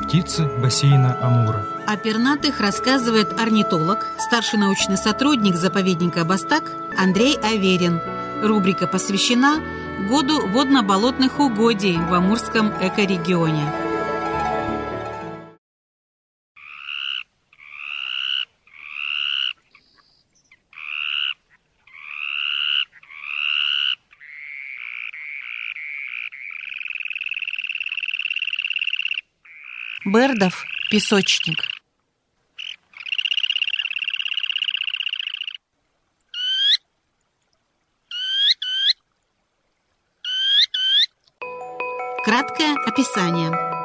Птицы бассейна Амура. О пернатых рассказывает орнитолог, старший научный сотрудник заповедника Бастак Андрей Аверин. Рубрика посвящена году водно-болотных угодий в Амурском экорегионе. Бердов – песочник. Краткое описание.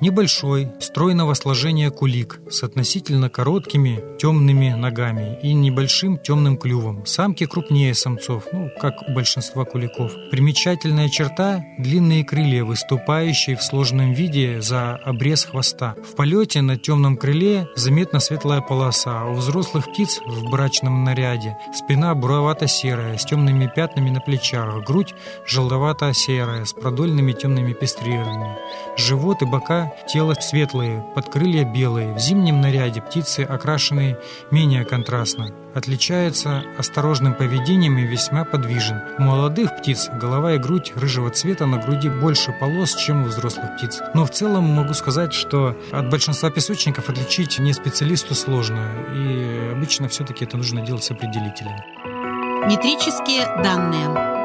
Небольшой, стройного сложения кулик с относительно короткими темными ногами и небольшим темным клювом. Самки крупнее самцов, ну, как у большинства куликов. Примечательная черта – длинные крылья, выступающие в сложном виде за обрез хвоста. В полете на темном крыле заметна светлая полоса, а у взрослых птиц в брачном наряде спина буровато-серая, с темными пятнами на плечах, грудь желтовато-серая, с продольными темными пестрированиями. Живот и бока тело светлые, подкрылья белые. В зимнем наряде птицы окрашены менее контрастно. Отличается осторожным поведением и весьма подвижен. У молодых птиц голова и грудь рыжего цвета, на груди больше полос, чем у взрослых птиц. Но в целом могу сказать, что от большинства песочников отличить не специалисту сложно. И обычно все-таки это нужно делать с определителем. Метрические данные.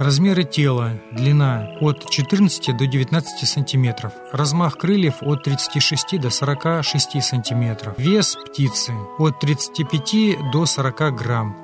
Размеры тела. Длина от 14 до 19 сантиметров. Размах крыльев от 36 до 46 сантиметров. Вес птицы от 35 до 40 грамм.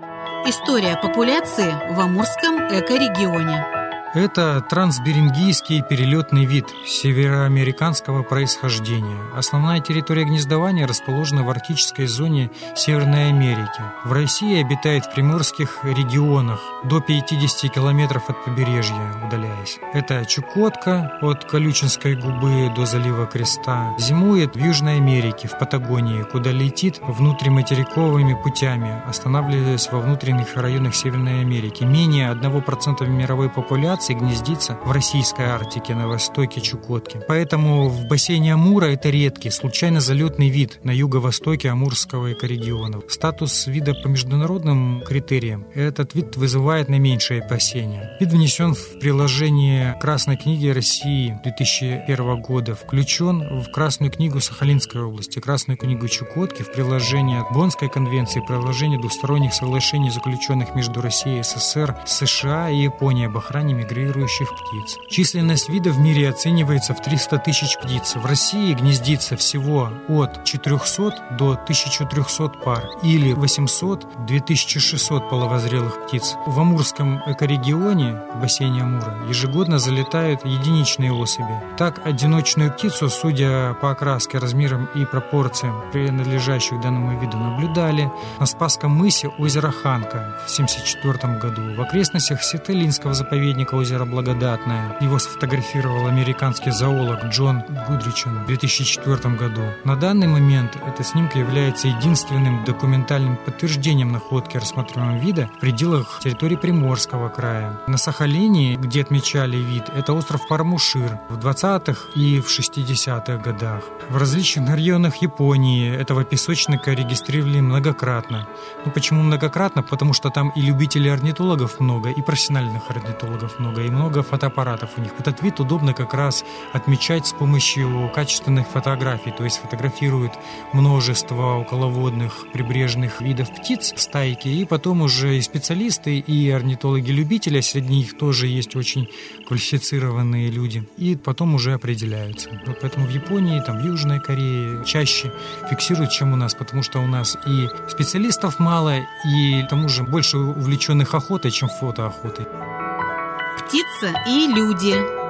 История популяции в Амурском экорегионе. Это трансберингийский перелетный вид североамериканского происхождения. Основная территория гнездования расположена в арктической зоне Северной Америки. В России обитает в приморских регионах до 50 километров от побережья, удаляясь. Это Чукотка от Колючинской губы до залива Креста. Зимует в Южной Америке, в Патагонии, куда летит внутриматериковыми путями, останавливаясь во внутренних районах Северной Америки. Менее 1% мировой популяции популяции гнездится в российской Арктике на востоке Чукотки. Поэтому в бассейне Амура это редкий, случайно залетный вид на юго-востоке Амурского экорегиона. Статус вида по международным критериям этот вид вызывает наименьшее опасения. Вид внесен в приложение Красной книги России 2001 года, включен в Красную книгу Сахалинской области, Красную книгу Чукотки, в приложение Боннской конвенции, приложение двусторонних соглашений, заключенных между Россией и СССР, США и Японией об охране мигрирующих птиц. Численность видов в мире оценивается в 300 тысяч птиц. В России гнездится всего от 400 до 1300 пар или 800-2600 половозрелых птиц. В Амурском экорегионе, в бассейне Амура, ежегодно залетают единичные особи. Так, одиночную птицу, судя по окраске, размерам и пропорциям, принадлежащих данному виду, наблюдали на Спасском мысе озера Ханка в 1974 году. В окрестностях Сетелинского заповедника озеро Благодатное. Его сфотографировал американский зоолог Джон Гудричен в 2004 году. На данный момент эта снимка является единственным документальным подтверждением находки рассматриваемого вида в пределах территории Приморского края. На Сахалине, где отмечали вид, это остров Пармушир в 20-х и в 60-х годах. В различных районах Японии этого песочника регистрировали многократно. Ну почему многократно? Потому что там и любителей орнитологов много, и профессиональных орнитологов много много и много фотоаппаратов у них. Этот вид удобно как раз отмечать с помощью качественных фотографий, то есть фотографируют множество околоводных прибрежных видов птиц, стайки, и потом уже и специалисты, и орнитологи-любители, а среди них тоже есть очень квалифицированные люди, и потом уже определяются. Вот поэтому в Японии, там, в Южной Корее чаще фиксируют, чем у нас, потому что у нас и специалистов мало, и к тому же больше увлеченных охотой, чем фотоохотой птица и люди.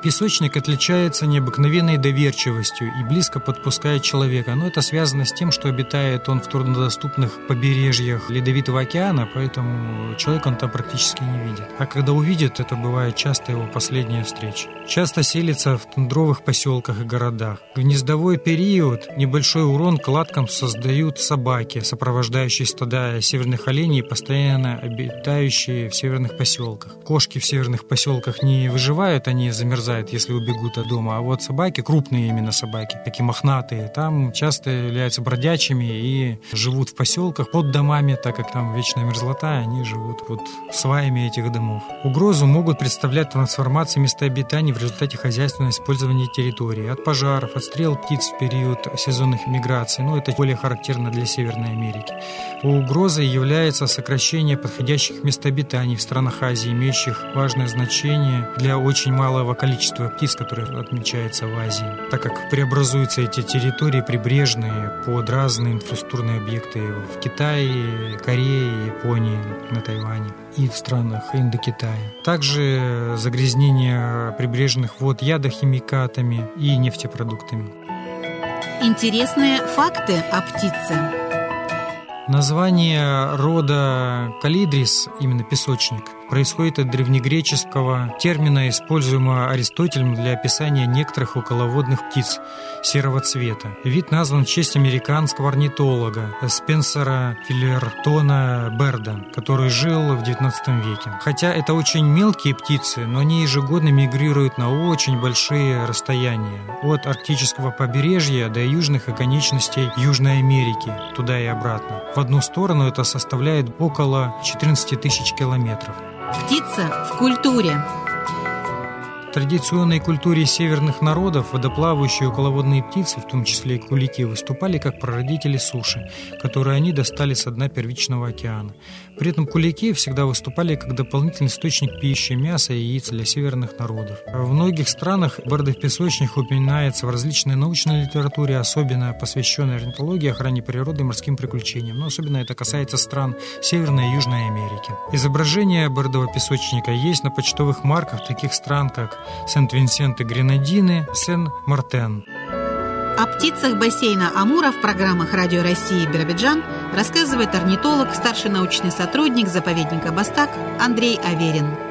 Песочник отличается необыкновенной доверчивостью и близко подпускает человека, но это связано с тем, что обитает он в труднодоступных побережьях Ледовитого океана, поэтому человек он там практически не видит. А когда увидит, это бывает часто его последняя встреча. Часто селится в тундровых поселках и городах. В гнездовой период небольшой урон кладкам создают собаки, сопровождающие стада северных оленей, постоянно обитающие в северных поселках. Кошки в северных поселках не выживают, они замерзают замерзают, если убегут от дома. А вот собаки, крупные именно собаки, такие мохнатые, там часто являются бродячими и живут в поселках под домами, так как там вечная мерзлота, они живут под сваями этих домов. Угрозу могут представлять трансформации места обитания в результате хозяйственного использования территории, от пожаров, от стрел птиц в период сезонных миграций, ну это более характерно для Северной Америки. Угрозой является сокращение подходящих мест обитания в странах Азии, имеющих важное значение для очень малого количества птиц, которые отмечаются в Азии, так как преобразуются эти территории прибрежные под разные инфраструктурные объекты в Китае, Корее, Японии, на Тайване и в странах Индокитая. Также загрязнение прибрежных вод ядохимикатами и нефтепродуктами. Интересные факты о птице. Название рода калидрис, именно песочник, происходит от древнегреческого термина, используемого Аристотелем для описания некоторых околоводных птиц серого цвета. Вид назван в честь американского орнитолога Спенсера Филертона Берда, который жил в XIX веке. Хотя это очень мелкие птицы, но они ежегодно мигрируют на очень большие расстояния, от арктического побережья до южных оконечностей Южной Америки, туда и обратно. В одну сторону это составляет около 14 тысяч километров. Птица в культуре. Традиционной культуре северных народов водоплавающие околоводные птицы, в том числе и кулики, выступали как прародители суши, которые они достали с дна первичного океана. При этом кулики всегда выступали как дополнительный источник пищи, мяса и яиц для северных народов. В многих странах бордых песочных упоминается в различной научной литературе, особенно посвященной орнитологии, охране природы и морским приключениям, но особенно это касается стран Северной и Южной Америки. Изображение бордового песочника есть на почтовых марках таких стран, как Сент-Винсент и Гренадины, Сен-Мартен. О птицах бассейна Амура в программах Радио России Биробиджан рассказывает орнитолог, старший научный сотрудник заповедника Бастак Андрей Аверин.